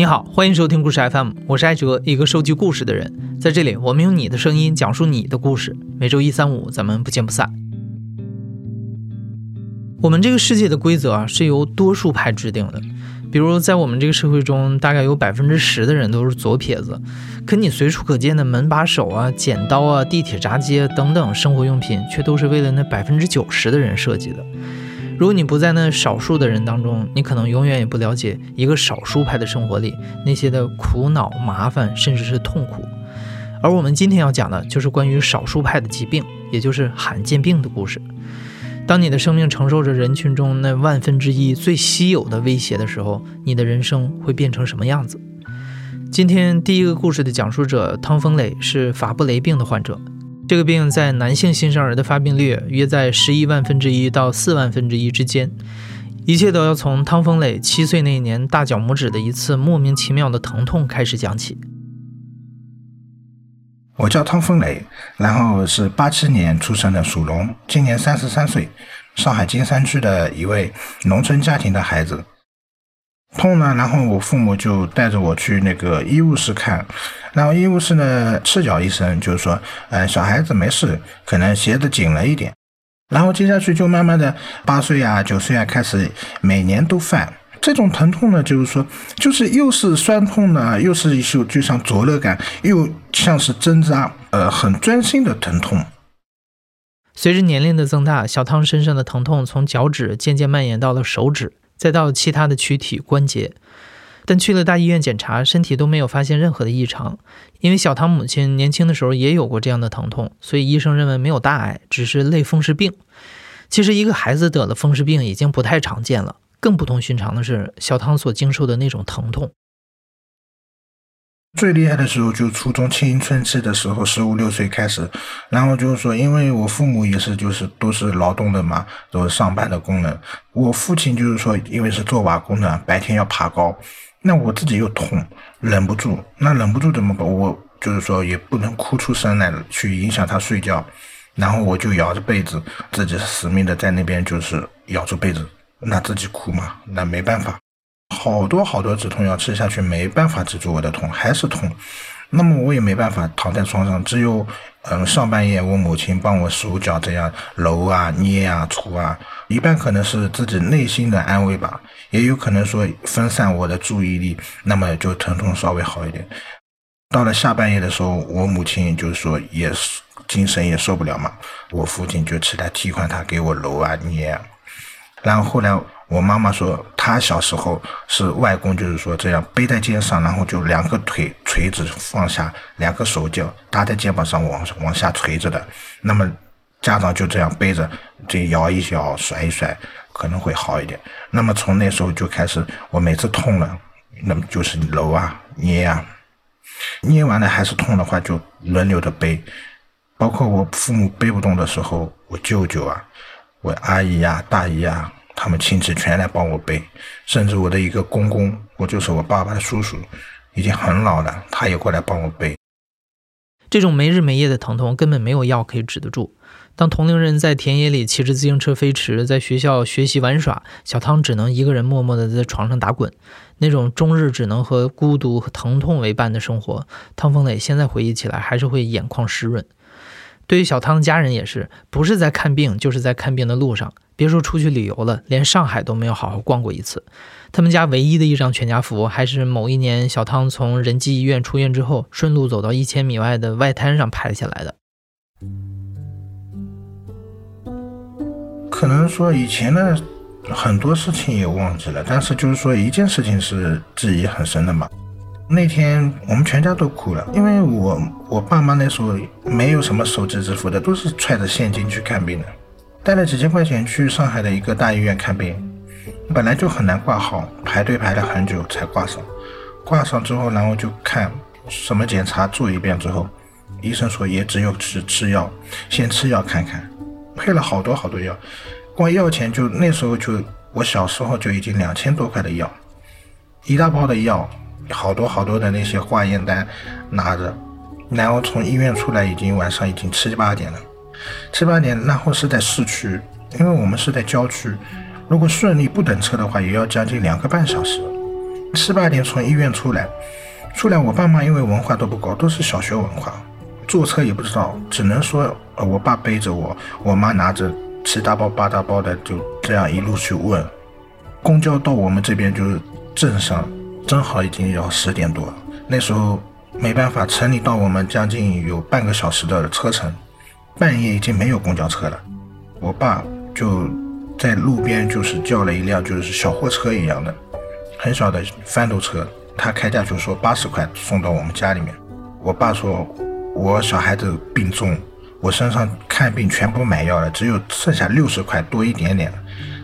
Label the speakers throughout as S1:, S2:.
S1: 你好，欢迎收听故事 FM，我是艾哲，一个收集故事的人。在这里，我们用你的声音讲述你的故事。每周一、三、五，咱们不见不散。我们这个世界的规则啊，是由多数派制定的。比如，在我们这个社会中，大概有百分之十的人都是左撇子，可你随处可见的门把手啊、剪刀啊、地铁闸机等等生活用品，却都是为了那百分之九十的人设计的。如果你不在那少数的人当中，你可能永远也不了解一个少数派的生活里那些的苦恼、麻烦，甚至是痛苦。而我们今天要讲的就是关于少数派的疾病，也就是罕见病的故事。当你的生命承受着人群中那万分之一最稀有的威胁的时候，你的人生会变成什么样子？今天第一个故事的讲述者汤风磊是法布雷病的患者。这个病在男性新生儿的发病率约在十一万分之一到四万分之一之间，一切都要从汤风磊七岁那年大脚拇指的一次莫名其妙的疼痛开始讲起。
S2: 我叫汤风磊，然后是八七年出生的，属龙，今年三十三岁，上海金山区的一位农村家庭的孩子。痛呢，然后我父母就带着我去那个医务室看，然后医务室呢，赤脚医生就是说，呃，小孩子没事，可能鞋子紧了一点，然后接下去就慢慢的八岁啊九岁啊开始每年都犯这种疼痛呢，就是说，就是又是酸痛呢，又是一束就像灼热感，又像是针扎，呃，很钻心的疼痛。
S1: 随着年龄的增大，小汤身上的疼痛从脚趾渐渐蔓延到了手指。再到其他的躯体关节，但去了大医院检查，身体都没有发现任何的异常。因为小唐母亲年轻的时候也有过这样的疼痛，所以医生认为没有大碍，只是类风湿病。其实一个孩子得了风湿病已经不太常见了，更不同寻常的是小唐所经受的那种疼痛。
S2: 最厉害的时候就初中青春期的时候，十五六岁开始，然后就是说，因为我父母也是就是都是劳动的嘛，都是上班的工人。我父亲就是说，因为是做瓦工的，白天要爬高，那我自己又痛，忍不住，那忍不住怎么办？我就是说也不能哭出声来去影响他睡觉，然后我就咬着被子，自己死命的在那边就是咬着被子，那自己哭嘛，那没办法。好多好多止痛药吃下去，没办法止住我的痛，还是痛。那么我也没办法躺在床上，只有嗯上半夜我母亲帮我手脚这样揉啊、捏啊、搓啊，一般可能是自己内心的安慰吧，也有可能说分散我的注意力，那么就疼痛稍微好一点。到了下半夜的时候，我母亲就是说也是精神也受不了嘛，我父亲就起来替换他给我揉啊捏，然后后来。我妈妈说，她小时候是外公，就是说这样背在肩上，然后就两个腿垂直放下，两个手脚搭在肩膀上往往下垂着的。那么家长就这样背着，这摇一摇，甩一甩，可能会好一点。那么从那时候就开始，我每次痛了，那么就是揉啊捏啊，捏完了还是痛的话，就轮流的背。包括我父母背不动的时候，我舅舅啊，我阿姨呀、大姨啊。他们亲戚全来帮我背，甚至我的一个公公，我就是我爸爸的叔叔，已经很老了，他也过来帮我背。
S1: 这种没日没夜的疼痛根本没有药可以止得住。当同龄人在田野里骑着自行车飞驰，在学校学习玩耍，小汤只能一个人默默地在床上打滚。那种终日只能和孤独和疼痛为伴的生活，汤风磊现在回忆起来还是会眼眶湿润。对于小汤的家人也是，不是在看病，就是在看病的路上。别说出去旅游了，连上海都没有好好逛过一次。他们家唯一的一张全家福，还是某一年小汤从仁济医院出院之后，顺路走到一千米外的外滩上拍下来的。
S2: 可能说以前的很多事情也忘记了，但是就是说一件事情是记忆很深的嘛。那天我们全家都哭了，因为我我爸妈那时候没有什么手机支付的，都是揣着现金去看病的。带了几千块钱去上海的一个大医院看病，本来就很难挂号，排队排了很久才挂上。挂上之后，然后就看什么检查做一遍之后，医生说也只有吃吃药，先吃药看看。配了好多好多药，光药钱就那时候就我小时候就已经两千多块的药，一大包的药，好多好多的那些化验单拿着，然后从医院出来已经晚上已经七八点了。七八点，然后是在市区，因为我们是在郊区，如果顺利不等车的话，也要将近两个半小时。七八点从医院出来，出来我爸妈因为文化都不高，都是小学文化，坐车也不知道，只能说呃我爸背着我，我妈拿着七大包八大包的，就这样一路去问。公交到我们这边就是镇上，正好已经要十点多。那时候没办法，城里到我们将近有半个小时的车程，半夜已经没有公交车了。我爸就在路边就是叫了一辆就是小货车一样的，很小的翻斗车，他开价就说八十块送到我们家里面。我爸说，我小孩子病重，我身上看病全部买药了，只有剩下六十块多一点点。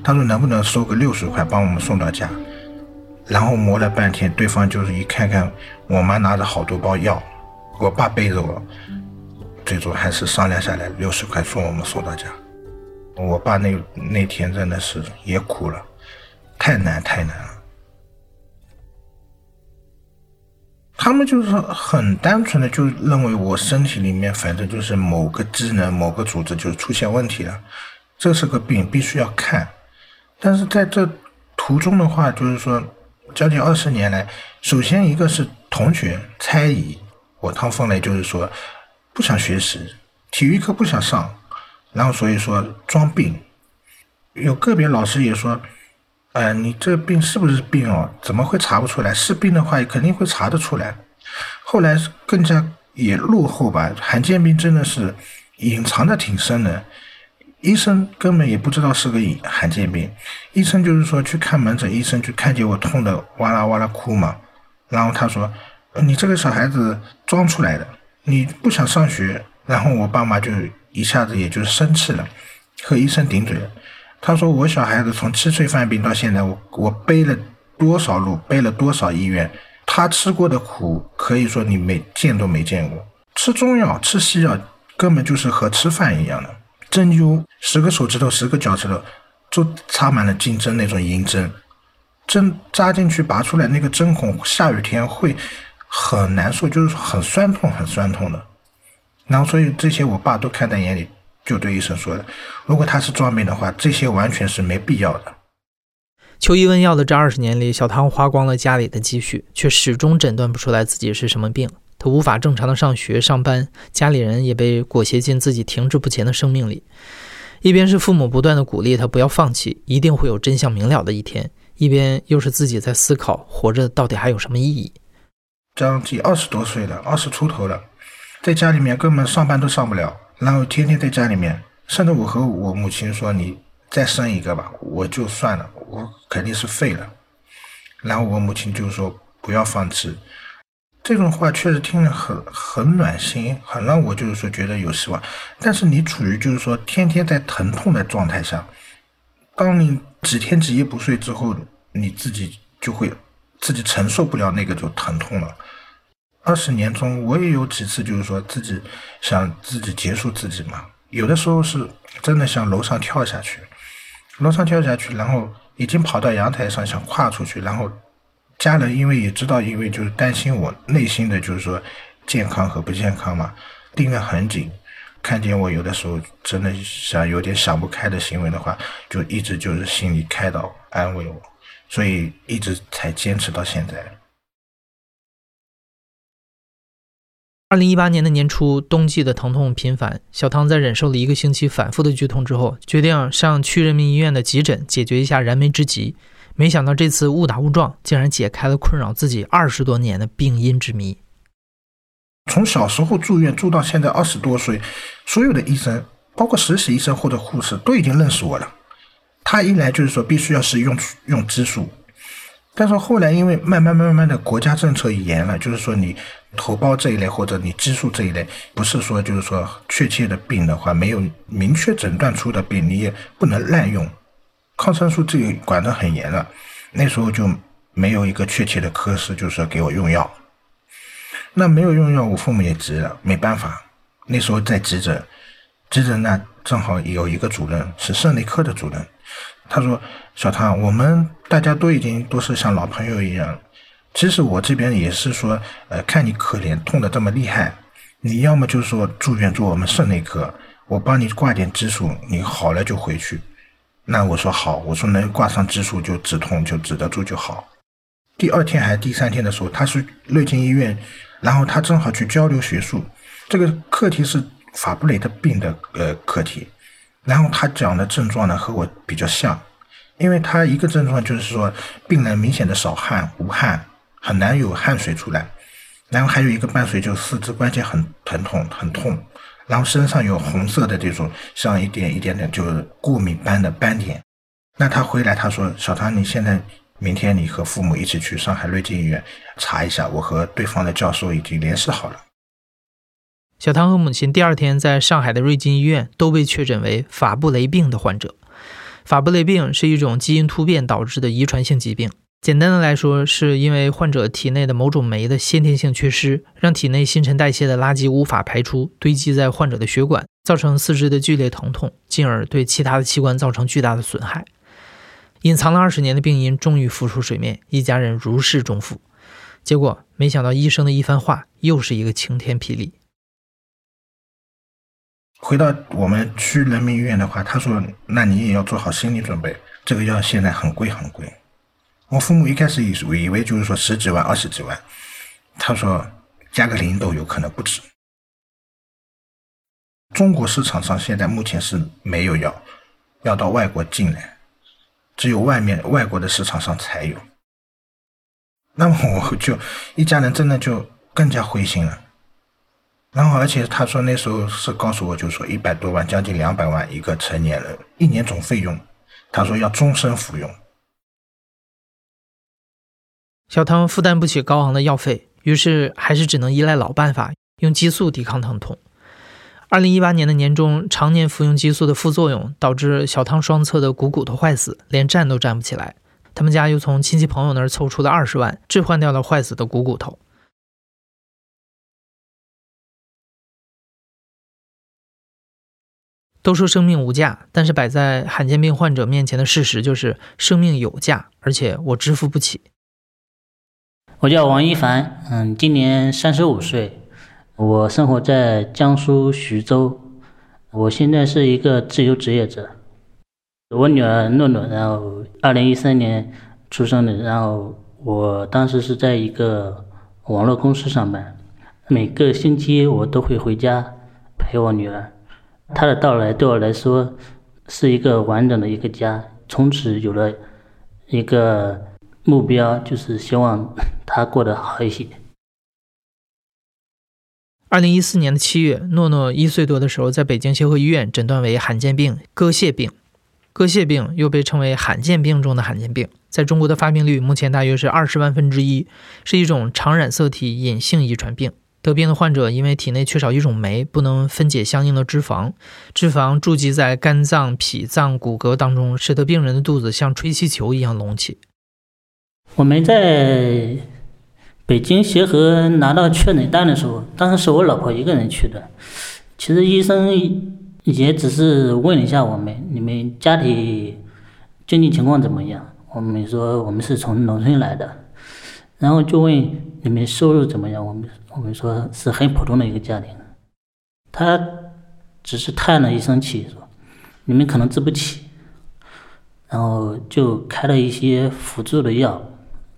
S2: 他说能不能收个六十块帮我们送到家？然后磨了半天，对方就是一看看我妈拿着好多包药，我爸背着我，最终还是商量下来六十块送我们送到家。我爸那那天真的是也哭了，太难太难了。他们就是很单纯的就认为我身体里面反正就是某个机能某个组织就出现问题了，这是个病，必须要看。但是在这途中的话，就是说，将近二十年来，首先一个是同学猜疑我汤凤雷，就是说不想学习，体育课不想上，然后所以说装病。有个别老师也说，哎，你这病是不是病哦？怎么会查不出来？是病的话，肯定会查得出来。后来更加也落后吧，罕见病真的是隐藏的挺深的。医生根本也不知道是个罕见病，医生就是说去看门诊，医生就看见我痛的哇啦哇啦哭嘛，然后他说，你这个小孩子装出来的，你不想上学，然后我爸妈就一下子也就生气了，和医生顶嘴了。他说我小孩子从七岁犯病到现在，我我背了多少路，背了多少医院，他吃过的苦可以说你没见都没见过，吃中药吃西药根本就是和吃饭一样的。针灸十个手指头、十个脚趾头，都插满了金针，那种银针，针扎进去拔出来，那个针孔下雨天会很难受，就是很酸痛、很酸痛的。然后，所以这些我爸都看在眼里，就对医生说的：如果他是装病的话，这些完全是没必要的。
S1: 求医问药的这二十年里，小唐花光了家里的积蓄，却始终诊断不出来自己是什么病。他无法正常的上学上班，家里人也被裹挟进自己停滞不前的生命里。一边是父母不断的鼓励他不要放弃，一定会有真相明了的一天；一边又是自己在思考，活着到底还有什么意义？
S2: 将近二十多岁了，二十出头了，在家里面根本上班都上不了，然后天天在家里面，甚至我和我母亲说：“你再生一个吧，我就算了，我肯定是废了。”然后我母亲就说：“不要放弃。”这种话确实听着很很暖心，很让我就是说觉得有希望。但是你处于就是说天天在疼痛的状态下，当你几天几夜不睡之后，你自己就会自己承受不了那个就疼痛了。二十年中，我也有几次就是说自己想自己结束自己嘛，有的时候是真的想楼上跳下去，楼上跳下去，然后已经跑到阳台上想跨出去，然后。家人因为也知道，因为就是担心我内心的就是说健康和不健康嘛，盯得很紧。看见我有的时候真的想有点想不开的行为的话，就一直就是心里开导安慰我，所以一直才坚持到现在。
S1: 二零一八年的年初，冬季的疼痛频繁，小汤在忍受了一个星期反复的剧痛之后，决定上区人民医院的急诊解决一下燃眉之急。没想到这次误打误撞，竟然解开了困扰自己二十多年的病因之谜。
S2: 从小时候住院住到现在二十多岁，所有的医生，包括实习医生或者护士，都已经认识我了。他一来就是说必须要是用用激素，但是后来因为慢慢慢慢的国家政策严了，就是说你头孢这一类或者你激素这一类，不是说就是说确切的病的话，没有明确诊断出的病，你也不能滥用。抗生素这个管得很严了，那时候就没有一个确切的科室，就是说给我用药。那没有用药，我父母也急了，没办法。那时候在急诊，急诊那正好有一个主任是肾内科的主任，他说：“小唐，我们大家都已经都是像老朋友一样。其实我这边也是说，呃，看你可怜，痛得这么厉害，你要么就是说住院做我们肾内科，我帮你挂点激素，你好了就回去。”那我说好，我说能挂上激素就止痛就止得住就好。第二天还是第三天的时候，他是瑞金医院，然后他正好去交流学术，这个课题是法布雷的病的呃课题，然后他讲的症状呢和我比较像，因为他一个症状就是说病人明显的少汗无汗，很难有汗水出来，然后还有一个伴随就是四肢关节很疼痛很痛，然后身上有红色的这种像一点一点点就是过敏般的斑点，那他回来他说小唐你现在。明天你和父母一起去上海瑞金医院查一下，我和对方的教授已经联系好了。
S1: 小唐和母亲第二天在上海的瑞金医院都被确诊为法布雷病的患者。法布雷病是一种基因突变导致的遗传性疾病，简单的来说，是因为患者体内的某种酶的先天性缺失，让体内新陈代谢的垃圾无法排出，堆积在患者的血管，造成四肢的剧烈疼痛，进而对其他的器官造成巨大的损害。隐藏了二十年的病因终于浮出水面，一家人如释重负。结果，没想到医生的一番话又是一个晴天霹雳。
S2: 回到我们区人民医院的话，他说：“那你也要做好心理准备，这个药现在很贵很贵。”我父母一开始以为以为就是说十几万、二十几万，他说加个零都有可能不止。中国市场上现在目前是没有药，要到外国进来。只有外面外国的市场上才有，那么我就一家人真的就更加灰心了。然后，而且他说那时候是告诉我，就说一百多万，将近两百万一个成年人一年总费用，他说要终身服用。
S1: 小汤负担不起高昂的药费，于是还是只能依赖老办法，用激素抵抗疼痛。二零一八年的年中，常年服用激素的副作用导致小汤双侧的股骨头坏死，连站都站不起来。他们家又从亲戚朋友那儿凑出了二十万，置换掉了坏死的股骨头。都说生命无价，但是摆在罕见病患者面前的事实就是，生命有价，而且我支付不起。
S3: 我叫王一凡，嗯，今年三十五岁。我生活在江苏徐州，我现在是一个自由职业者。我女儿诺诺，然后二零一三年出生的，然后我当时是在一个网络公司上班，每个星期我都会回家陪我女儿。她的到来对我来说是一个完整的一个家，从此有了一个目标，就是希望她过得好一些。
S1: 二零一四年的七月，诺诺一岁多的时候，在北京协和医院诊断为罕见病割蟹病。割蟹病又被称为罕见病中的罕见病，在中国的发病率目前大约是二十万分之一，是一种常染色体隐性遗传病。得病的患者因为体内缺少一种酶，不能分解相应的脂肪，脂肪驻积在肝脏、脾脏、骨骼当中，使得病人的肚子像吹气球一样隆起。
S3: 我们在。北京协和拿到确诊单的时候，当时是我老婆一个人去的。其实医生也只是问了一下我们，你们家里经济情况怎么样？我们说我们是从农村来的，然后就问你们收入怎么样？我们我们说是很普通的一个家庭。他只是叹了一声气，说你们可能治不起，然后就开了一些辅助的药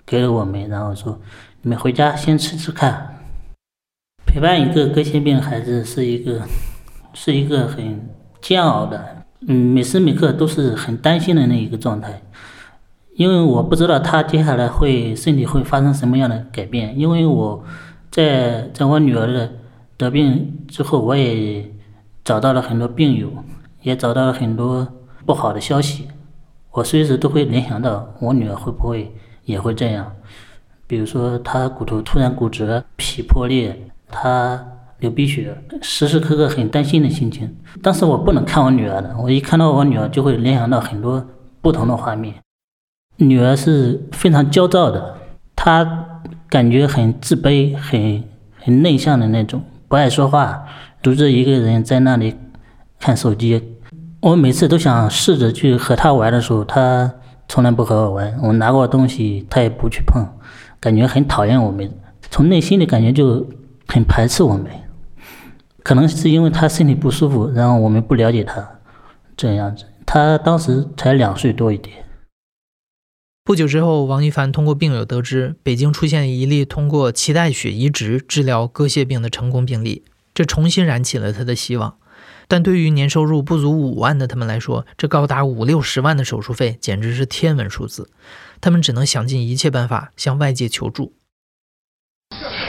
S3: 给了我们，然后说。你们回家先吃吃看。陪伴一个割腺病孩子是一个，是一个很煎熬的，嗯，每时每刻都是很担心的那一个状态。因为我不知道他接下来会身体会发生什么样的改变。因为我在在我女儿的得病之后，我也找到了很多病友，也找到了很多不好的消息。我随时都会联想到我女儿会不会也会这样。比如说，他骨头突然骨折、皮破裂，他流鼻血，时时刻刻很担心的心情。当时我不能看我女儿的，我一看到我女儿就会联想到很多不同的画面。女儿是非常焦躁的，她感觉很自卑、很很内向的那种，不爱说话，独自一个人在那里看手机。我每次都想试着去和她玩的时候，她从来不和我玩。我拿过东西，她也不去碰。感觉很讨厌我们，从内心里感觉就很排斥我们，可能是因为他身体不舒服，然后我们不了解他，这样子。他当时才两岁多一点。
S1: 不久之后，王一凡通过病友得知，北京出现一例通过脐带血移植治疗割谢病的成功病例，这重新燃起了他的希望。但对于年收入不足五万的他们来说，这高达五六十万的手术费简直是天文数字，他们只能想尽一切办法向外界求助。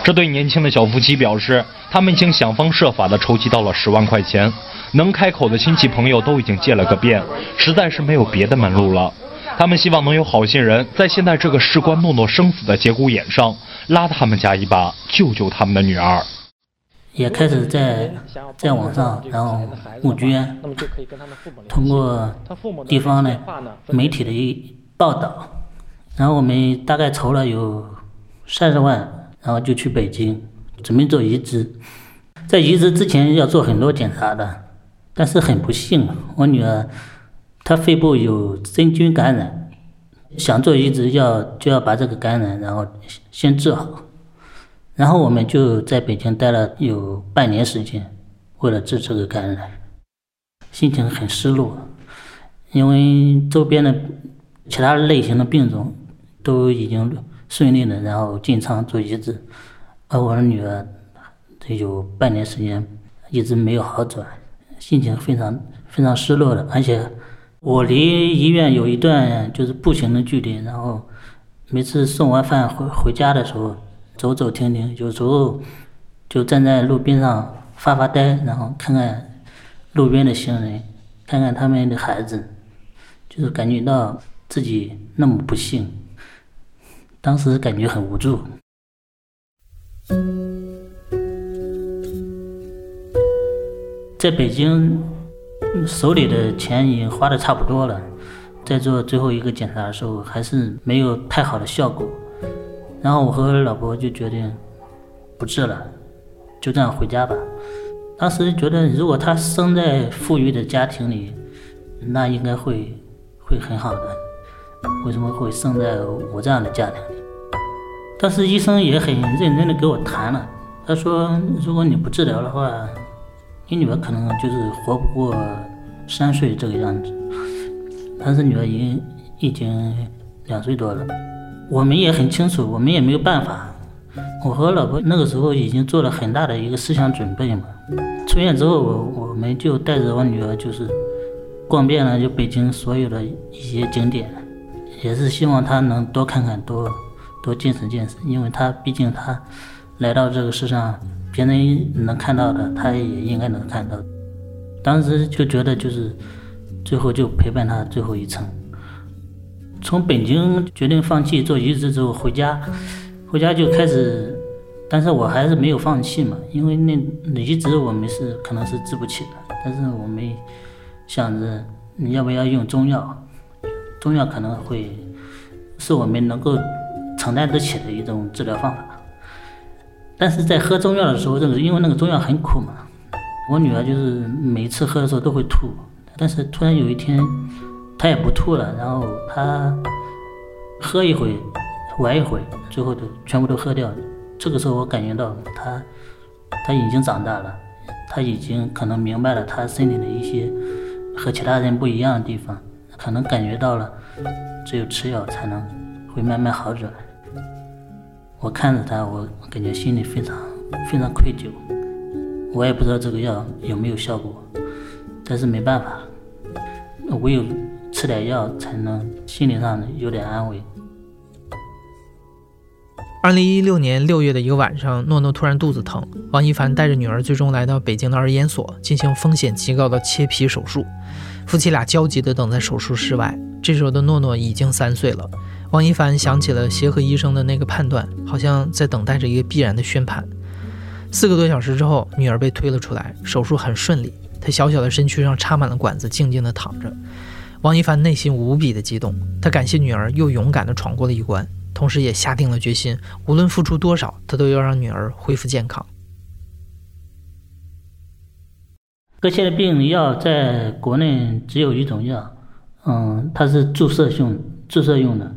S4: 这对年轻的小夫妻表示，他们已经想方设法地筹集到了十万块钱，能开口的亲戚朋友都已经借了个遍，实在是没有别的门路了。他们希望能有好心人在现在这个事关诺诺生死的节骨眼上，拉他们家一把，救救他们的女儿。
S3: 也开始在在网上，然后募捐，通过地方呢媒体的一报道，然后我们大概筹了有三十万，然后就去北京准备做移植。在移植之前要做很多检查的，但是很不幸，我女儿。她肺部有真菌感染，想做移植要就要把这个感染然后先治好，然后我们就在北京待了有半年时间，为了治这个感染，心情很失落，因为周边的其他类型的病种都已经顺利的然后进仓做移植，而我的女儿这有半年时间一直没有好转，心情非常非常失落的，而且。我离医院有一段就是步行的距离，然后每次送完饭回回家的时候，走走停停，有时候就站在路边上发发呆，然后看看路边的行人，看看他们的孩子，就是感觉到自己那么不幸，当时感觉很无助。在北京。手里的钱已经花的差不多了，在做最后一个检查的时候，还是没有太好的效果。然后我和老婆就决定不治了，就这样回家吧。当时觉得，如果他生在富裕的家庭里，那应该会会很好的。为什么会生在我这样的家庭里？但是医生也很认真的给我谈了，他说，如果你不治疗的话。你女儿可能就是活不过三岁这个样子，但是女儿已经已经两岁多了，我们也很清楚，我们也没有办法。我和老婆那个时候已经做了很大的一个思想准备嘛。出院之后，我我们就带着我女儿就是逛遍了就北京所有的一些景点，也是希望她能多看看，多多见识见识，因为她毕竟她来到这个世上。别人能看到的，她也应该能看到。当时就觉得，就是最后就陪伴她最后一程。从北京决定放弃做移植之后，回家，回家就开始，但是我还是没有放弃嘛，因为那移植我们是可能是治不起的，但是我们想着你要不要用中药，中药可能会是我们能够承担得起的一种治疗方法。但是在喝中药的时候，这个因为那个中药很苦嘛，我女儿就是每次喝的时候都会吐，但是突然有一天，他也不吐了，然后他喝一会，玩一会，最后都全部都喝掉。这个时候我感觉到他他已经长大了，他已经可能明白了他身体的一些和其他人不一样的地方，可能感觉到了，只有吃药才能会慢慢好转。我看着他，我感觉心里非常非常愧疚。我也不知道这个药有没有效果，但是没办法，唯有吃点药才能心理上有点安慰。
S1: 二零一六年六月的一个晚上，诺诺突然肚子疼，王一凡带着女儿最终来到北京的儿研所进行风险极高的切皮手术。夫妻俩焦急地等在手术室外，这时候的诺诺已经三岁了。王一凡想起了协和医生的那个判断，好像在等待着一个必然的宣判。四个多小时之后，女儿被推了出来，手术很顺利。她小小的身躯上插满了管子，静静地躺着。王一凡内心无比的激动，他感谢女儿又勇敢地闯过了一关，同时也下定了决心，无论付出多少，他都要让女儿恢复健康。
S3: 割切的病药在国内只有一种药，嗯，它是注射用注射用的。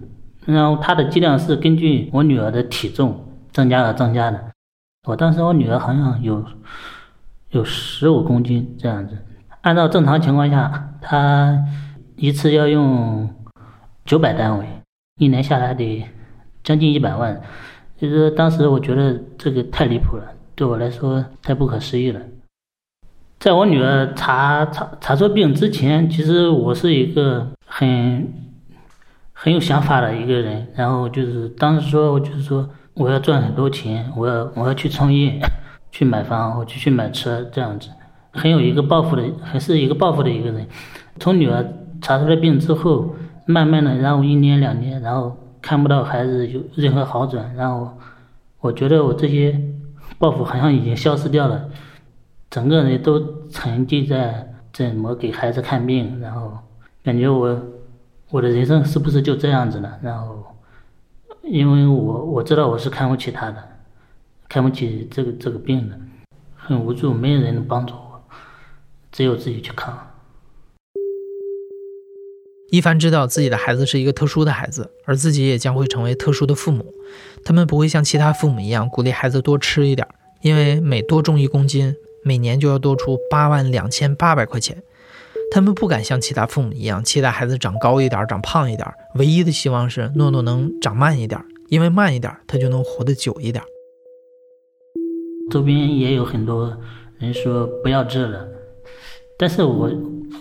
S3: 然后它的剂量是根据我女儿的体重增加而增加的。我当时我女儿好像有有十五公斤这样子。按照正常情况下，她一次要用九百单位，一年下来得将近一百万，就是当时我觉得这个太离谱了，对我来说太不可思议了。在我女儿查查查出病之前，其实我是一个很很有想法的一个人，然后就是当时说，我就是说我要赚很多钱，我要我要去创业，去买房，我就去买车这样子，很有一个抱负的，还是一个抱负的一个人。从女儿查出来病之后。慢慢的，然后一年两年，然后看不到孩子有任何好转，然后我觉得我这些抱负好像已经消失掉了，整个人都沉浸在怎么给孩子看病，然后感觉我我的人生是不是就这样子了？然后因为我我知道我是看不起他的，看不起这个这个病的，很无助，没有人能帮助我，只有自己去扛。
S1: 一凡知道自己的孩子是一个特殊的孩子，而自己也将会成为特殊的父母。他们不会像其他父母一样鼓励孩子多吃一点，因为每多重一公斤，每年就要多出八万两千八百块钱。他们不敢像其他父母一样期待孩子长高一点、长胖一点，唯一的希望是诺诺能长慢一点，因为慢一点他就能活得久一点。
S3: 周边也有很多人说不要治了，但是我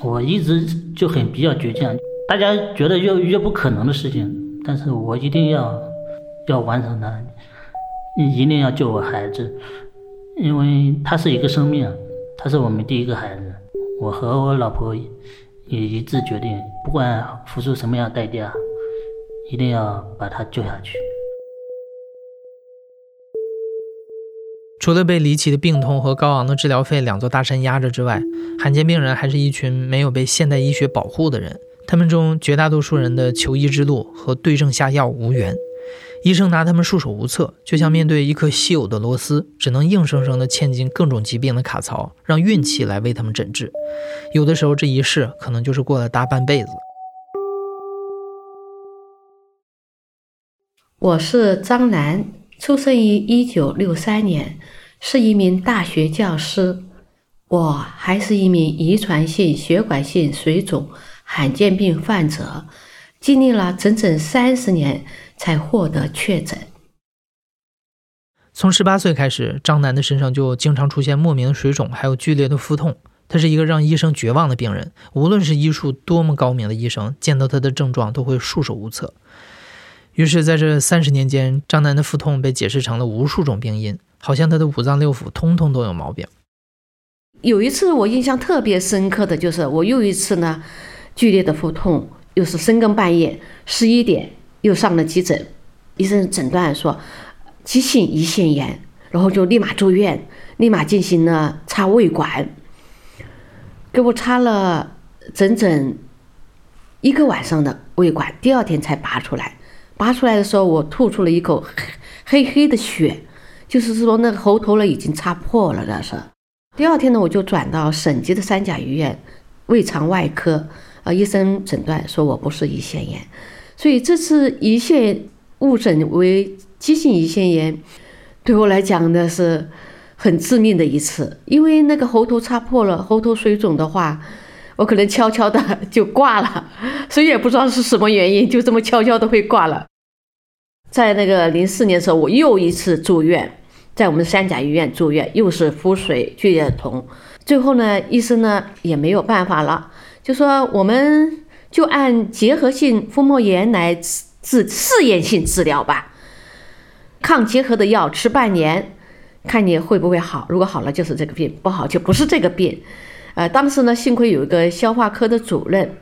S3: 我一直就很比较倔强。大家觉得越越不可能的事情，但是我一定要要完成它，一定要救我孩子，因为他是一个生命，他是我们第一个孩子。我和我老婆也一致决定，不管付出什么样代价，一定要把他救下去。
S1: 除了被离奇的病痛和高昂的治疗费两座大山压着之外，罕见病人还是一群没有被现代医学保护的人。他们中绝大多数人的求医之路和对症下药无缘，医生拿他们束手无策，就像面对一颗稀有的螺丝，只能硬生生地嵌进各种疾病的卡槽，让运气来为他们诊治。有的时候，这一试可能就是过了大半辈子。
S5: 我是张楠，出生于一九六三年，是一名大学教师。我还是一名遗传性血管性水肿。罕见病患者经历了整整三十年才获得确诊。
S1: 从十八岁开始，张楠的身上就经常出现莫名的水肿，还有剧烈的腹痛。他是一个让医生绝望的病人，无论是医术多么高明的医生，见到他的症状都会束手无策。于是，在这三十年间，张楠的腹痛被解释成了无数种病因，好像他的五脏六腑通通都有毛病。
S5: 有一次，我印象特别深刻的就是，我又一次呢。剧烈的腹痛，又是深更半夜十一点又上了急诊，医生诊断说急性胰腺炎，然后就立马住院，立马进行了插胃管，给我插了整整一个晚上的胃管，第二天才拔出来。拔出来的时候，我吐出了一口黑黑的血，就是说那个喉头呢已经插破了，那是。第二天呢，我就转到省级的三甲医院胃肠外科。啊，医生诊断说我不是胰腺炎，所以这次胰腺误诊为急性胰腺炎，对我来讲呢是很致命的一次，因为那个喉头擦破了，喉头水肿的话，我可能悄悄的 就挂了，谁也不知道是什么原因，就这么悄悄的会挂了。在那个零四年的时候，我又一次住院，在我们三甲医院住院，又是腹水剧烈痛，最后呢，医生呢也没有办法了。就说我们就按结核性腹膜炎来治试验性治疗吧，抗结核的药吃半年，看你会不会好。如果好了就是这个病，不好就不是这个病。呃，当时呢，幸亏有一个消化科的主任，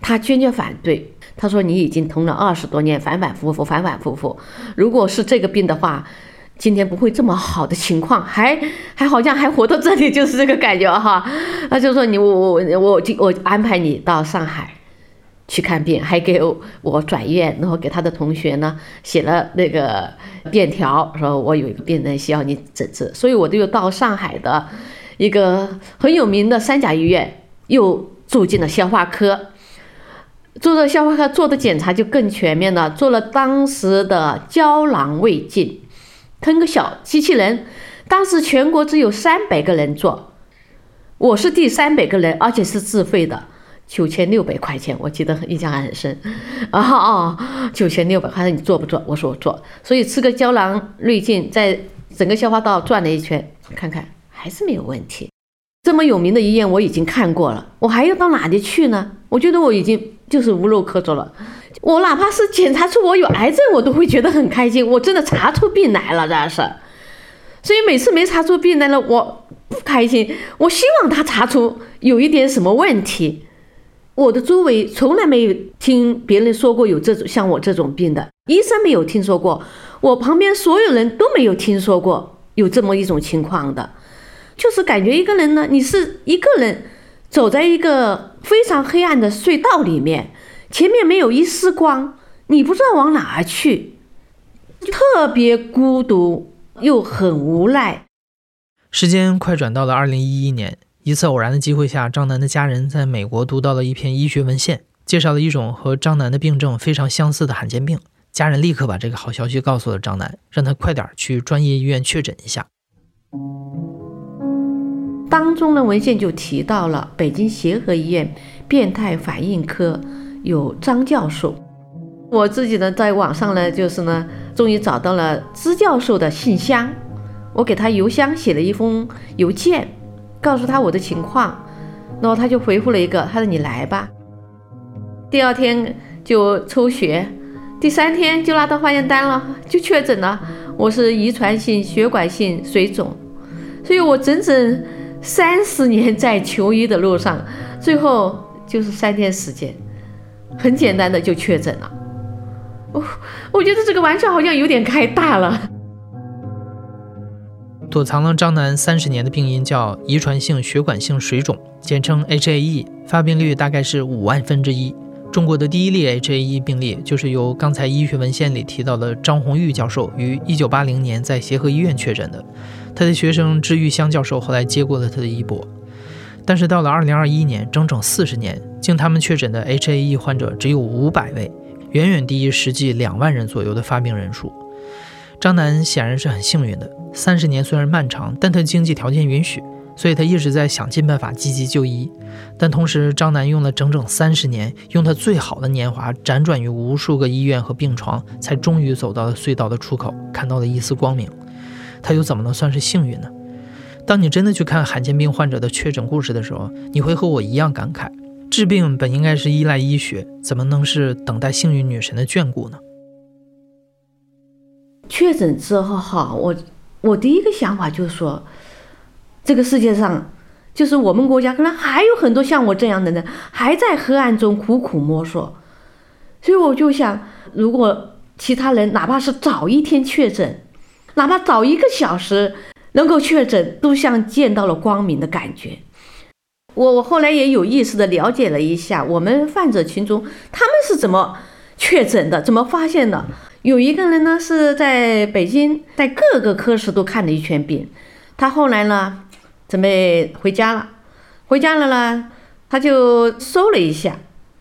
S5: 他坚决反对。他说：“你已经疼了二十多年，反反复复，反反复复。如果是这个病的话。”今天不会这么好的情况，还还好像还活到这里，就是这个感觉哈。那就说你我我我就我安排你到上海去看病，还给我转院，然后给他的同学呢写了那个便条，说我有一个病人需要你诊治，所以我就又到上海的一个很有名的三甲医院，又住进了消化科，住了消化科做的检查就更全面了，做了当时的胶囊胃镜。吞个小机器人，当时全国只有三百个人做，我是第三百个人，而且是自费的，九千六百块钱，我记得印象还很深。啊啊，九千六百，他说你做不做？我说我做。所以吃个胶囊滤镜，在整个消化道转了一圈，看看还是没有问题。这么有名的医院我已经看过了，我还要到哪里去呢？我觉得我已经就是无路可走了。我哪怕是检查出我有癌症，我都会觉得很开心。我真的查出病来了，这是。所以每次没查出病来了，我不开心。我希望他查出有一点什么问题。我的周围从来没有听别人说过有这种像我这种病的，医生没有听说过，我旁边所有人都没有听说过有这么一种情况的，就是感觉一个人呢，你是一个人走在一个非常黑暗的隧道里面，前面没有一丝光，你不知道往哪儿去，特别孤独又很无奈。
S1: 时间快转到了二零一一年。一次偶然的机会下，张楠的家人在美国读到了一篇医学文献，介绍了一种和张楠的病症非常相似的罕见病。家人立刻把这个好消息告诉了张楠，让他快点去专业医院确诊一下。
S5: 当中的文献就提到了北京协和医院变态反应科有张教授。我自己呢，在网上呢，就是呢，终于找到了支教授的信箱，我给他邮箱写了一封邮件。告诉他我的情况，然后他就回复了一个，他说你来吧。第二天就抽血，第三天就拿到化验单了，就确诊了，我是遗传性血管性水肿。所以我整整三十年在求医的路上，最后就是三天时间，很简单的就确诊了。我我觉得这个玩笑好像有点开大了。
S1: 躲藏了张楠三十年的病因叫遗传性血管性水肿，简称 HAE，发病率大概是五万分之一。中国的第一例 HAE 病例就是由刚才医学文献里提到的张红玉教授于一九八零年在协和医院确诊的，他的学生支玉香教授后来接过了他的衣钵。但是到了二零二一年，整整四十年，经他们确诊的 HAE 患者只有五百位，远远低于实际两万人左右的发病人数。张楠显然是很幸运的，三十年虽然漫长，但他经济条件允许，所以他一直在想尽办法积极就医。但同时，张楠用了整整三十年，用他最好的年华，辗转于无数个医院和病床，才终于走到了隧道的出口，看到了一丝光明。他又怎么能算是幸运呢？当你真的去看罕见病患者的确诊故事的时候，你会和我一样感慨：治病本应该是依赖医学，怎么能是等待幸运女神的眷顾呢？
S5: 确诊之后哈，我我第一个想法就是说，这个世界上就是我们国家可能还有很多像我这样的人还在黑暗中苦苦摸索，所以我就想，如果其他人哪怕是早一天确诊，哪怕早一个小时能够确诊，都像见到了光明的感觉。我我后来也有意识的了解了一下，我们患者群中他们是怎么确诊的，怎么发现的。有一个人呢是在北京，在各个科室都看了一圈病，他后来呢准备回家了，回家了呢他就搜了一下，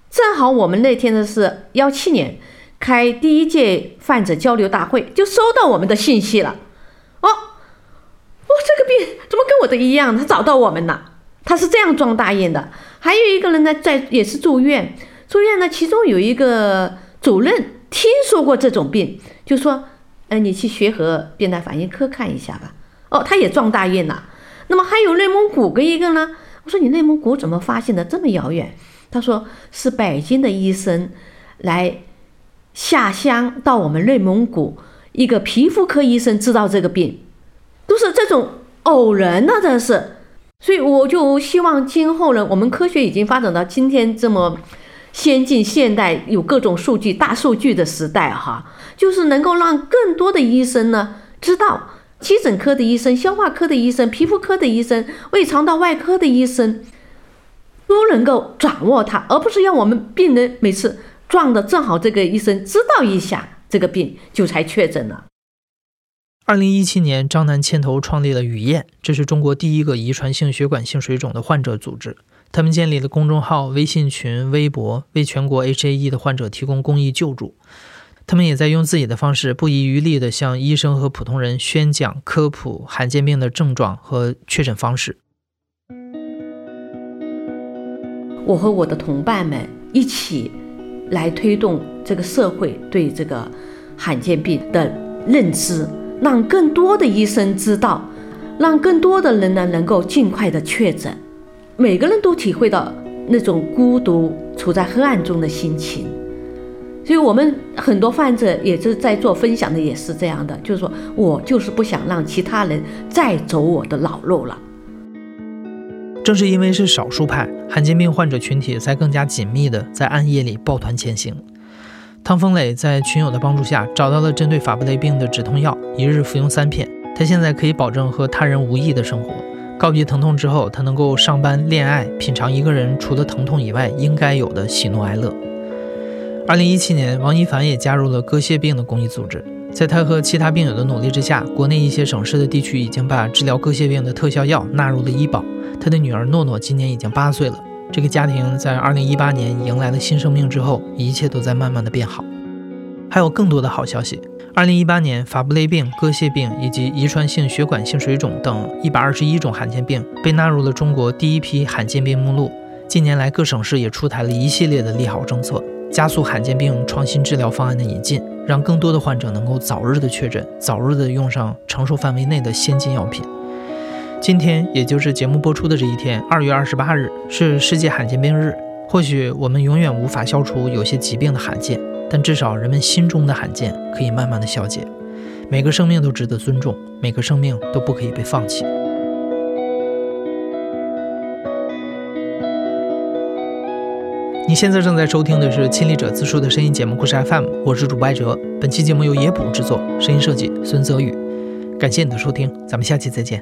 S5: 正好我们那天的是幺七年开第一届患者交流大会，就收到我们的信息了。哦，哦，这个病怎么跟我的一样？他找到我们了，他是这样撞大印的。还有一个人呢在也是住院，住院呢其中有一个主任。听说过这种病，就说，呃，你去协和变态反应科看一下吧。哦，他也撞大印了。那么还有内蒙古跟一个呢？我说你内蒙古怎么发现的这么遥远？他说是北京的医生来下乡到我们内蒙古，一个皮肤科医生知道这个病，都是这种偶然呢，这是。所以我就希望今后呢，我们科学已经发展到今天这么。先进现代有各种数据、大数据的时代，哈，就是能够让更多的医生呢知道，急诊科的医生、消化科的医生、皮肤科的医生、胃肠道外科的医生都能够掌握它，而不是要我们病人每次撞的正好这个医生知道一下这个病就才确诊了。
S1: 二零一七年，张楠牵头创立了雨燕，这是中国第一个遗传性血管性水肿的患者组织。他们建立了公众号、微信群、微博，为全国 HAE 的患者提供公益救助。他们也在用自己的方式，不遗余力地向医生和普通人宣讲、科普罕见病的症状和确诊方式。
S5: 我和我的同伴们一起来推动这个社会对这个罕见病的认知，让更多的医生知道，让更多的人呢能够尽快的确诊，每个人都体会到那种孤独、处在黑暗中的心情。所以我们很多患者也是在做分享的，也是这样的，就是说我就是不想让其他人再走我的老路了。
S1: 正是因为是少数派，罕见病患者群体才更加紧密的在暗夜里抱团前行。汤风磊在群友的帮助下找到了针对法布雷病的止痛药，一日服用三片。他现在可以保证和他人无异的生活。告别疼痛之后，他能够上班、恋爱，品尝一个人除了疼痛以外应该有的喜怒哀乐。二零一七年，王一凡也加入了割蟹病的公益组织。在他和其他病友的努力之下，国内一些省市的地区已经把治疗割蟹病的特效药纳入了医保。他的女儿诺诺今年已经八岁了。这个家庭在二零一八年迎来了新生命之后，一切都在慢慢的变好。还有更多的好消息。二零一八年，法布雷病、割蟹病以及遗传性血管性水肿等一百二十一种罕见病被纳入了中国第一批罕见病目录。近年来，各省市也出台了一系列的利好政策。加速罕见病创新治疗方案的引进，让更多的患者能够早日的确诊，早日的用上承受范围内的先进药品。今天，也就是节目播出的这一天，二月二十八日是世界罕见病日。或许我们永远无法消除有些疾病的罕见，但至少人们心中的罕见可以慢慢的消解。每个生命都值得尊重，每个生命都不可以被放弃。你现在正在收听的是《亲历者自述》的声音节目故事 FM，我是主播艾哲。本期节目由野捕制作，声音设计孙泽宇。感谢你的收听，咱们下期再见。